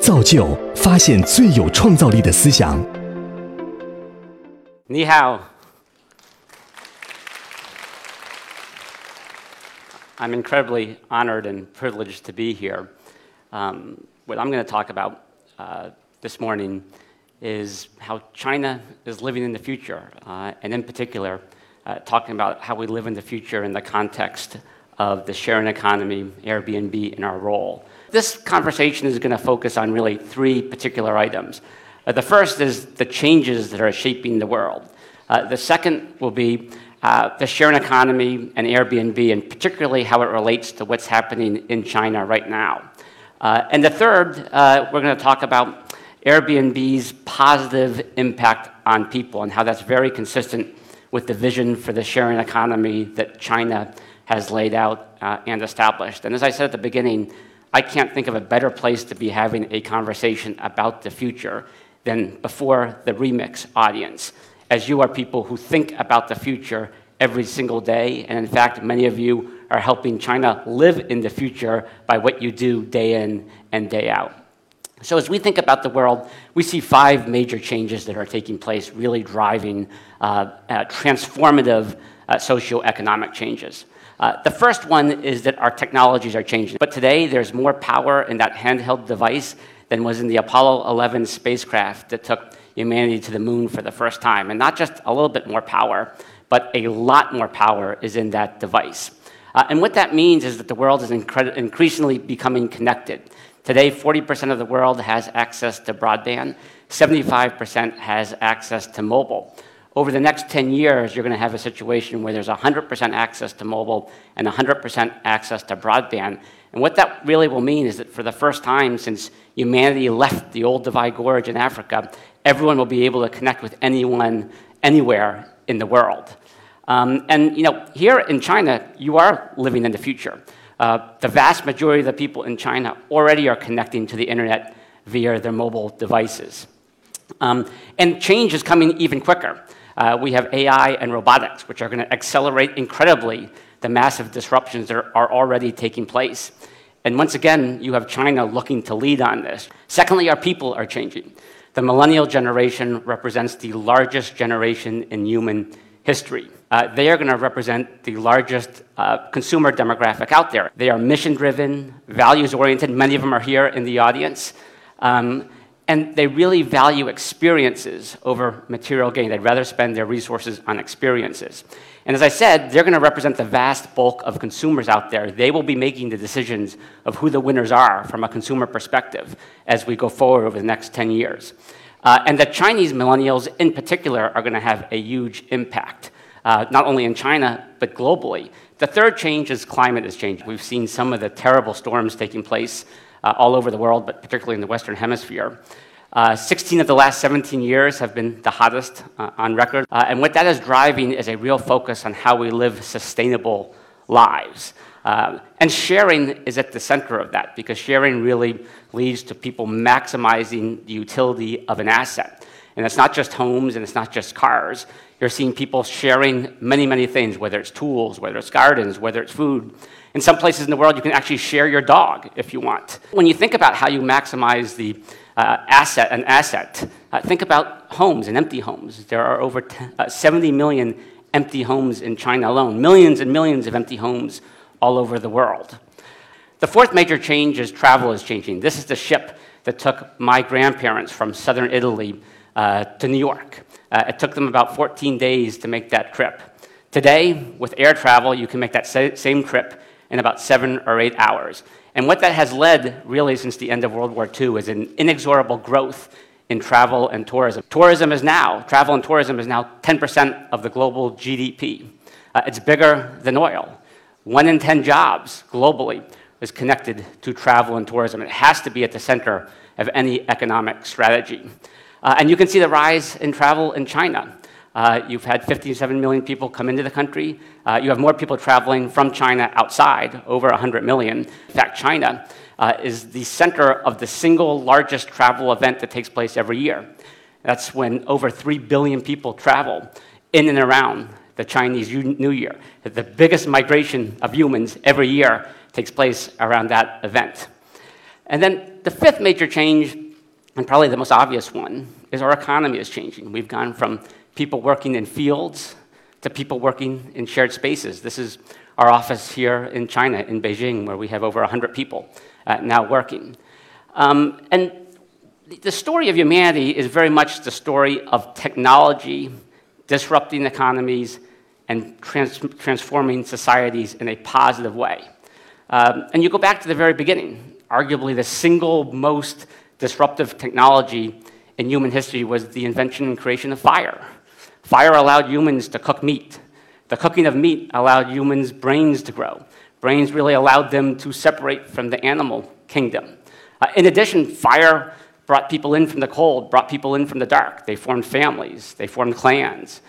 造就发现最有创造力的思想。你好。I'm incredibly honored and privileged to be here. Um, what I'm going to talk about uh, this morning is how China is living in the future, uh, and in particular, uh, talking about how we live in the future in the context of the sharing economy, Airbnb, and our role. This conversation is going to focus on really three particular items. Uh, the first is the changes that are shaping the world. Uh, the second will be uh, the sharing economy and Airbnb, and particularly how it relates to what's happening in China right now. Uh, and the third, uh, we're going to talk about Airbnb's positive impact on people and how that's very consistent with the vision for the sharing economy that China has laid out uh, and established. And as I said at the beginning, I can't think of a better place to be having a conversation about the future than before the Remix audience, as you are people who think about the future every single day. And in fact, many of you are helping China live in the future by what you do day in and day out. So, as we think about the world, we see five major changes that are taking place, really driving uh, uh, transformative uh, socioeconomic changes. Uh, the first one is that our technologies are changing. But today, there's more power in that handheld device than was in the Apollo 11 spacecraft that took humanity to the moon for the first time. And not just a little bit more power, but a lot more power is in that device. Uh, and what that means is that the world is incre- increasingly becoming connected. Today, 40% of the world has access to broadband, 75% has access to mobile. Over the next 10 years, you're going to have a situation where there's 100% access to mobile and 100% access to broadband. And what that really will mean is that for the first time since humanity left the Olduvai Gorge in Africa, everyone will be able to connect with anyone, anywhere in the world. Um, and you know, here in China, you are living in the future. Uh, the vast majority of the people in China already are connecting to the internet via their mobile devices. Um, and change is coming even quicker. Uh, we have AI and robotics, which are going to accelerate incredibly the massive disruptions that are, already taking place. And once again, you have China looking to lead on this. Secondly, our people are changing. The millennial generation represents the largest generation in human history. Uh, they are going to represent the largest uh, consumer demographic out there. They are mission driven, values oriented. Many of them are here in the audience. Um, and they really value experiences over material gain. They'd rather spend their resources on experiences. And as I said, they're going to represent the vast bulk of consumers out there. They will be making the decisions of who the winners are from a consumer perspective as we go forward over the next 10 years. Uh, and the Chinese millennials, in particular, are going to have a huge impact uh, not only in China, but globally. The third change is climate is changing. We've seen some of the terrible storms taking place uh, all over the world, but particularly in the Western Hemisphere. Uh, 16 of the last 17 years have been the hottest uh, on record. Uh, and what that is driving is a real focus on how we live sustainable lives. Uh, and sharing is at the center of that because sharing really leads to people maximizing the utility of an asset. And it's not just homes and it's not just cars. You're seeing people sharing many, many things, whether it's tools, whether it's gardens, whether it's food. In some places in the world, you can actually share your dog if you want. When you think about how you maximize the uh, asset, an asset, uh, think about homes and empty homes. There are over t- uh, 70 million empty homes in China alone, millions and millions of empty homes all over the world. The fourth major change is travel is changing. This is the ship that took my grandparents from southern Italy uh, to New York. Uh, it took them about 14 days to make that trip. Today, with air travel, you can make that same trip in about seven or eight hours. And what that has led, really, since the end of World War II, is an inexorable growth in travel and tourism. Tourism is now, travel and tourism is now 10% of the global GDP. Uh, it's bigger than oil. One in 10 jobs globally is connected to travel and tourism. It has to be at the center of any economic strategy. Uh, and you can see the rise in travel in China. Uh, you've had 57 million people come into the country. Uh, you have more people traveling from China outside, over 100 million. In fact, China uh, is the center of the single largest travel event that takes place every year. That's when over 3 billion people travel in and around the Chinese New Year. The biggest migration of humans every year takes place around that event. And then the fifth major change, and probably the most obvious one, is our economy is changing. We've gone from people working in fields to people working in shared spaces. This is our office here in China, in Beijing, where we have over 100 people uh, now working. Um, and the story of humanity is very much the story of technology disrupting economies and trans- transforming societies in a positive way. Um, and you go back to the very beginning. Arguably, the single most disruptive technology in human history was the invention and creation of fire. Fire allowed humans to cook meat. The cooking of meat allowed humans' brains to grow. Brains really allowed them to separate from the animal kingdom. Uh, in addition, fire brought people in from the cold, brought people in from the dark. They formed families, they formed clans,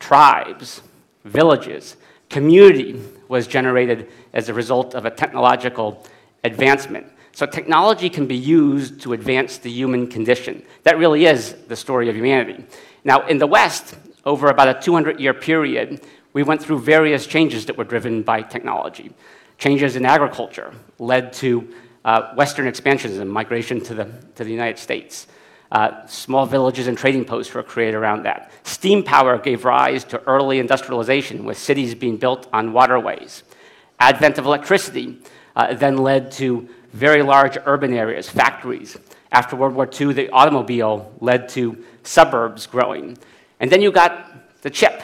tribes, villages. Community was generated as a result of a technological advancement. So, technology can be used to advance the human condition. That really is the story of humanity. Now, in the West, over about a 200 year period, we went through various changes that were driven by technology. Changes in agriculture led to uh, Western expansionism, migration to the, to the United States. Uh, small villages and trading posts were created around that. Steam power gave rise to early industrialization, with cities being built on waterways. Advent of electricity uh, then led to very large urban areas, factories. After World War II, the automobile led to suburbs growing. And then you got the chip,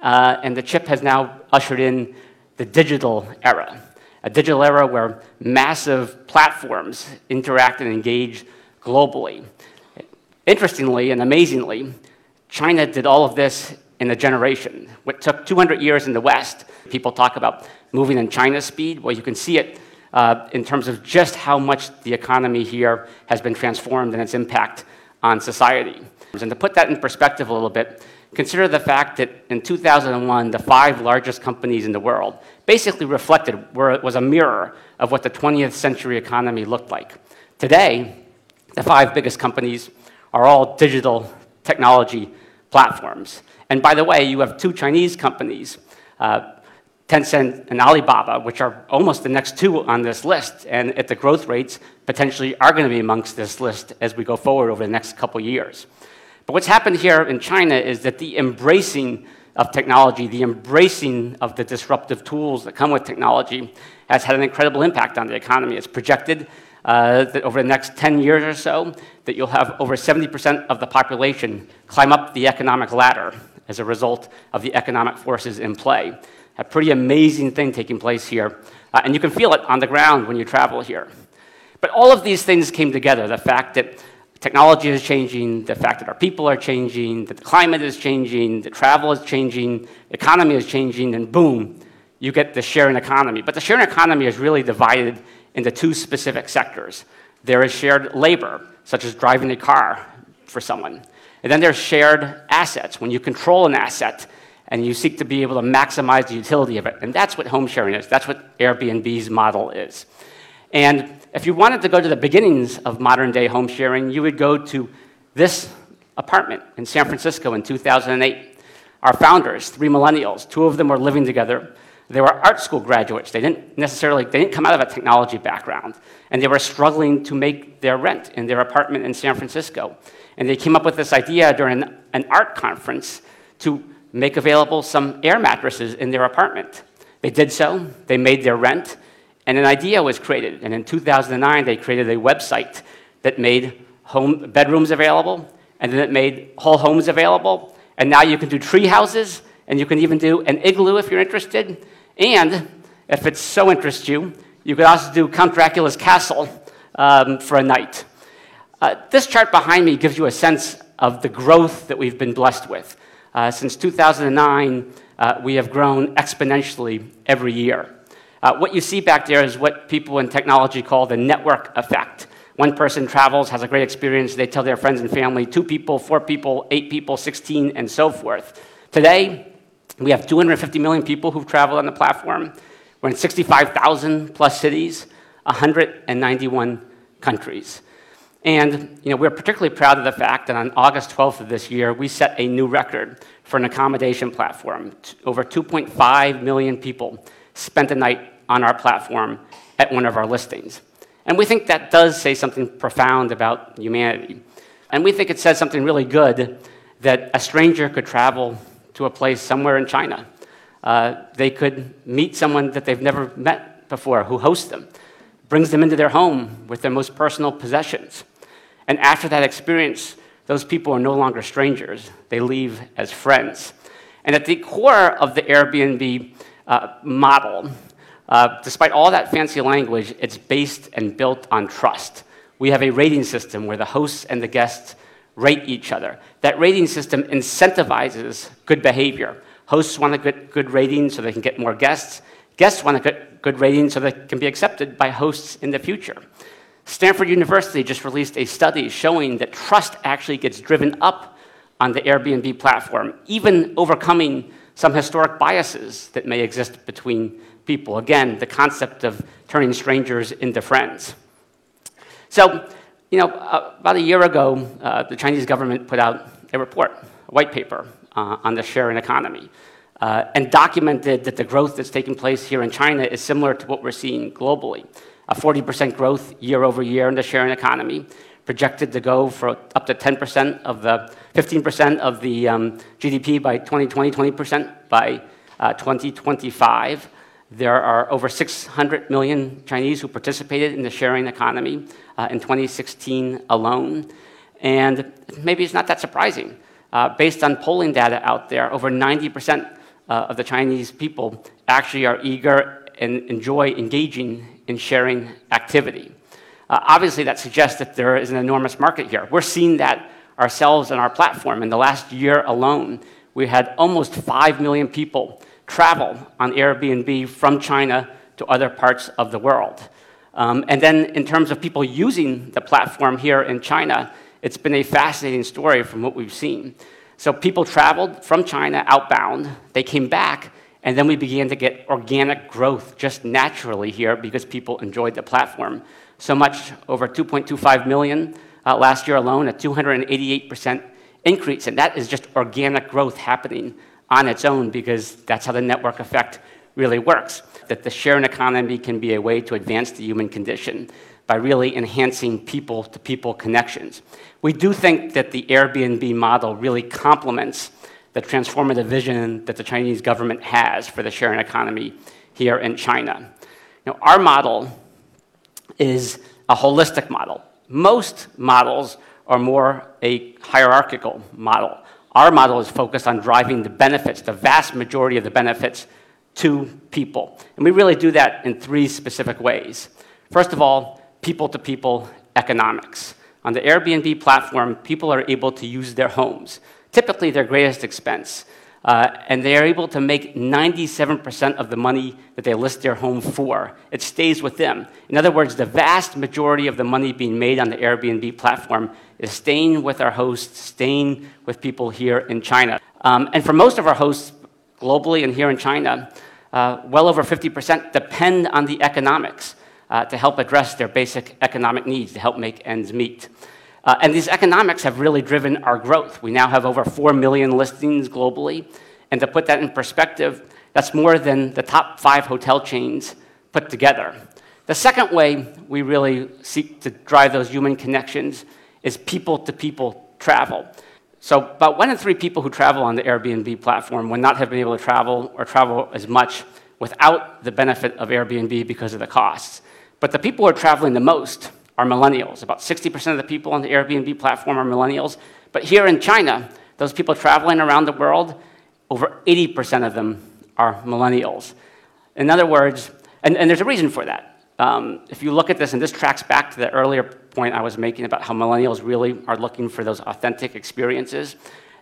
uh, and the chip has now ushered in the digital era a digital era where massive platforms interact and engage globally. Interestingly and amazingly, China did all of this in a generation. What took 200 years in the West, people talk about moving in China's speed. Well, you can see it uh, in terms of just how much the economy here has been transformed and its impact on society. And to put that in perspective a little bit, Consider the fact that in 2001, the five largest companies in the world basically reflected, where it was a mirror of what the 20th century economy looked like. Today, the five biggest companies are all digital technology platforms. And by the way, you have two Chinese companies, uh, Tencent and Alibaba, which are almost the next two on this list, and at the growth rates potentially are going to be amongst this list as we go forward over the next couple years. But what's happened here in China is that the embracing of technology, the embracing of the disruptive tools that come with technology, has had an incredible impact on the economy. It's projected uh, that over the next 10 years or so, that you'll have over 70% of the population climb up the economic ladder as a result of the economic forces in play. A pretty amazing thing taking place here, uh, and you can feel it on the ground when you travel here. But all of these things came together the fact that technology is changing, the fact that our people are changing, that the climate is changing, the travel is changing, the economy is changing, and boom, you get the sharing economy. But the sharing economy is really divided into two specific sectors. There is shared labor, such as driving a car for someone. And then there's shared assets, when you control an asset and you seek to be able to maximize the utility of it. And that's what home sharing is. That's what Airbnb's model is. And if you wanted to go to the beginnings of modern day home sharing, you would go to this apartment in San Francisco in 2008. Our founders, three millennials, two of them were living together. They were art school graduates. They didn't necessarily they didn't come out of a technology background, and they were struggling to make their rent in their apartment in San Francisco. And they came up with this idea during an art conference to make available some air mattresses in their apartment. They did so. They made their rent. And an idea was created. And in 2009, they created a website that made home bedrooms available, and then it made whole homes available. And now you can do tree houses, and you can even do an igloo if you're interested. And if it so interests you, you could also do Count Dracula's castle um, for a night. Uh, this chart behind me gives you a sense of the growth that we've been blessed with. Uh, since 2009, uh, we have grown exponentially every year. Uh, what you see back there is what people in technology call the network effect. One person travels, has a great experience, they tell their friends and family, two people, four people, eight people, 16, and so forth. Today, we have 250 million people who've traveled on the platform. We're in 65,000 plus cities, 191 countries. And you know, we're particularly proud of the fact that on August 12th of this year, we set a new record for an accommodation platform. Over 2.5 million people spent a night on our platform at one of our listings. And we think that does say something profound about humanity. And we think it says something really good that a stranger could travel to a place somewhere in China. Uh, they could meet someone that they've never met before who hosts them, brings them into their home with their most personal possessions. And after that experience, those people are no longer strangers, they leave as friends. And at the core of the Airbnb uh, model, uh, despite all that fancy language, it's based and built on trust. We have a rating system where the hosts and the guests rate each other. That rating system incentivizes good behavior. Hosts want a good, good rating so they can get more guests. Guests want a good, good rating so they can be accepted by hosts in the future. Stanford University just released a study showing that trust actually gets driven up on the Airbnb platform, even overcoming some historic biases that may exist between people. Again, the concept of turning strangers into friends. So, you know, uh, about a year ago, uh, the Chinese government put out a report, a white paper uh, on the sharing economy, uh, and documented that the growth that's taking place here in China is similar to what we're seeing globally. A 40% growth year over year in the sharing economy, projected to go for up to 10% of the 15% of the um, GDP by 2020, 20% by uh, 2025. There are over 600 million Chinese who participated in the sharing economy uh, in 2016 alone. And maybe it's not that surprising. Uh, based on polling data out there, over 90% uh, of the Chinese people actually are eager and enjoy engaging in sharing activity. Uh, obviously, that suggests that there is an enormous market here. We're seeing that ourselves on our platform. In the last year alone, we had almost 5 million people travel on Airbnb from China to other parts of the world. Um, and then, in terms of people using the platform here in China, it's been a fascinating story from what we've seen. So, people traveled from China outbound, they came back, and then we began to get organic growth just naturally here because people enjoyed the platform. So much over 2.25 million uh, last year alone, a 288% increase. And that is just organic growth happening on its own because that's how the network effect really works. That the sharing economy can be a way to advance the human condition by really enhancing people to people connections. We do think that the Airbnb model really complements the transformative vision that the Chinese government has for the sharing economy here in China. Now, our model is a holistic model. Most models are more a hierarchical model. Our model is focused on driving the benefits, the vast majority of the benefits, to people. And we really do that in three specific ways. First of all, people to people economics. On the Airbnb platform, people are able to use their homes, typically their greatest expense. Uh, and they are able to make 97% of the money that they list their home for. It stays with them. In other words, the vast majority of the money being made on the Airbnb platform is staying with our hosts, staying with people here in China. Um, and for most of our hosts globally and here in China, uh, well over 50% depend on the economics uh, to help address their basic economic needs, to help make ends meet. Uh, and these economics have really driven our growth. We now have over 4 million listings globally. And to put that in perspective, that's more than the top five hotel chains put together. The second way we really seek to drive those human connections is people to people travel. So, about one in three people who travel on the Airbnb platform would not have been able to travel or travel as much without the benefit of Airbnb because of the costs. But the people who are traveling the most are millennials. About 60% of the people on the Airbnb platform are millennials. But here in China, those people traveling around the world, over 80% of them are millennials. In other words, and, and there's a reason for that. Um, if you look at this, and this tracks back to the earlier point I was making about how millennials really are looking for those authentic experiences,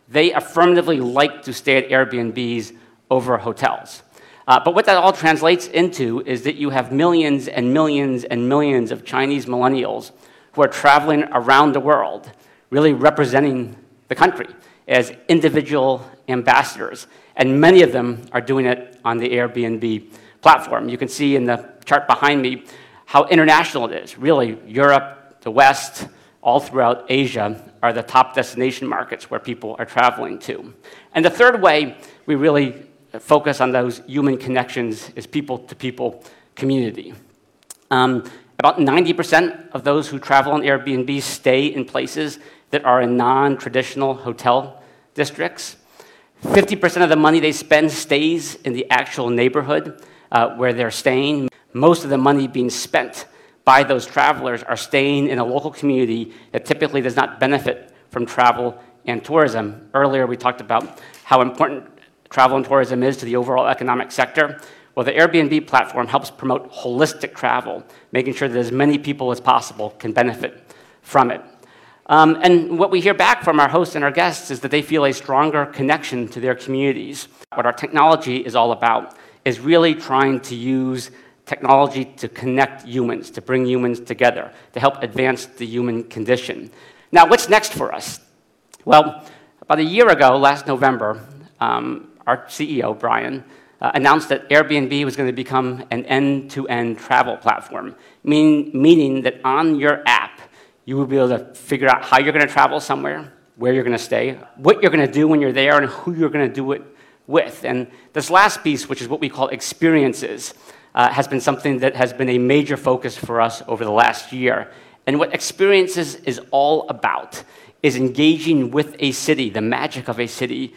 they affirmatively like to stay at Airbnbs over hotels. Uh, but what that all translates into is that you have millions and millions and millions of Chinese millennials who are traveling around the world, really representing the country as individual ambassadors. And many of them are doing it on the Airbnb platform. You can see in the chart behind me how international it is. Really, Europe, the West, all throughout Asia are the top destination markets where people are traveling to. And the third way we really focus on those human connections is people to people community. Um, About 90% of those who travel on Airbnb stay in places that are in non traditional hotel districts. 50% of the money they spend stays in the actual neighborhood uh, where they're staying. Most of the money being spent by those travelers are staying in a local community that typically does not benefit from travel and tourism. Earlier, we talked about how important travel and tourism is to the overall economic sector. Well, the Airbnb platform helps promote holistic travel, making sure that as many people as possible can benefit from it. Um, and what we hear back from our hosts and our guests is that they feel a stronger connection to their communities. What our technology is all about is really trying to use technology to connect humans, to bring humans together, to help advance the human condition. Now, what's next for us? Well, about a year ago, last November, um, our CEO, Brian, uh, announced that Airbnb was going to become an end to end travel platform, mean, meaning that on your app, you will be able to figure out how you're going to travel somewhere, where you're going to stay, what you're going to do when you're there, and who you're going to do it with. And this last piece, which is what we call experiences, uh, has been something that has been a major focus for us over the last year. And what experiences is all about is engaging with a city, the magic of a city,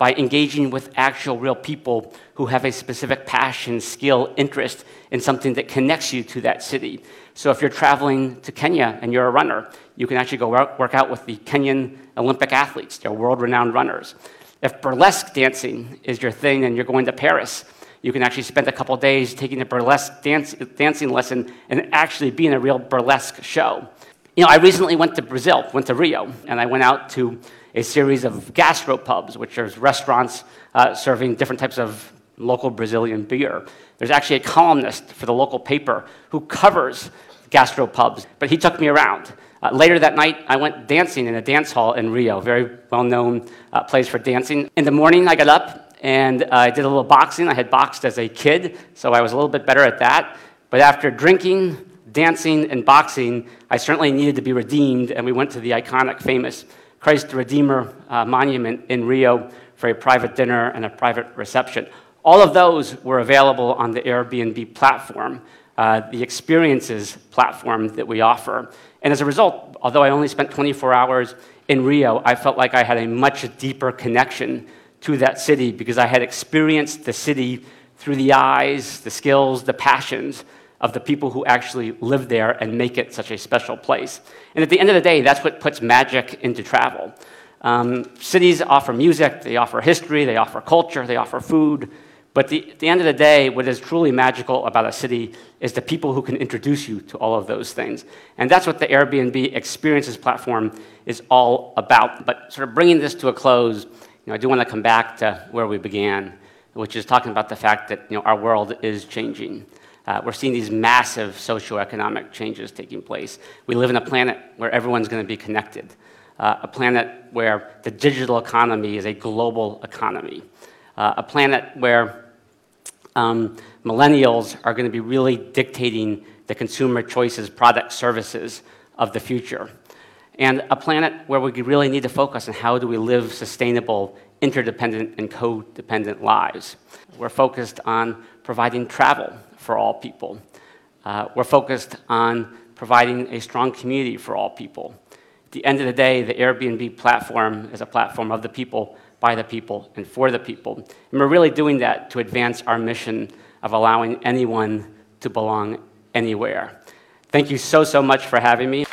by engaging with actual real people who have a specific passion, skill, interest in something that connects you to that city. So if you're traveling to Kenya and you're a runner, you can actually go work out with the Kenyan Olympic athletes. They're world renowned runners. If burlesque dancing is your thing and you're going to Paris, you can actually spend a couple days taking a burlesque dance, dancing lesson and actually be in a real burlesque show. You know, I recently went to Brazil, went to Rio, and I went out to a series of gastropubs, which are restaurants uh, serving different types of local Brazilian beer. There's actually a columnist for the local paper who covers gastropubs, but he took me around. Uh, later that night, I went dancing in a dance hall in Rio, very well known uh, place for dancing. In the morning, I got up and I did a little boxing. I had boxed as a kid, so I was a little bit better at that. But after drinking, dancing, and boxing, I certainly needed to be redeemed, and we went to the iconic, famous Christ the Redeemer uh, monument in Rio for a private dinner and a private reception. All of those were available on the Airbnb platform, uh, the experiences platform that we offer. And as a result, although I only spent 24 hours in Rio, I felt like I had a much deeper connection to that city because I had experienced the city through the eyes, the skills, the passions of the people who actually live there and make it such a special place. And at the end of the day, that's what puts magic into travel. Um, cities offer music, they offer history, they offer culture, they offer food. But the, at the end of the day, what is truly magical about a city is the people who can introduce you to all of those things. And that's what the Airbnb Experiences platform is all about. But sort of bringing this to a close, you know, I do want to come back to where we began, which is talking about the fact that you know, our world is changing. Uh, we're seeing these massive socioeconomic changes taking place. We live in a planet where everyone's going to be connected, uh, a planet where the digital economy is a global economy, uh, a planet where um, millennials are going to be really dictating the consumer choices, product, services of the future. And a planet where we really need to focus on how do we live sustainable, interdependent, and codependent lives. We're focused on providing travel for all people. Uh, we're focused on providing a strong community for all people. At the end of the day, the Airbnb platform is a platform of the people, by the people, and for the people. And we're really doing that to advance our mission of allowing anyone to belong anywhere. Thank you so, so much for having me.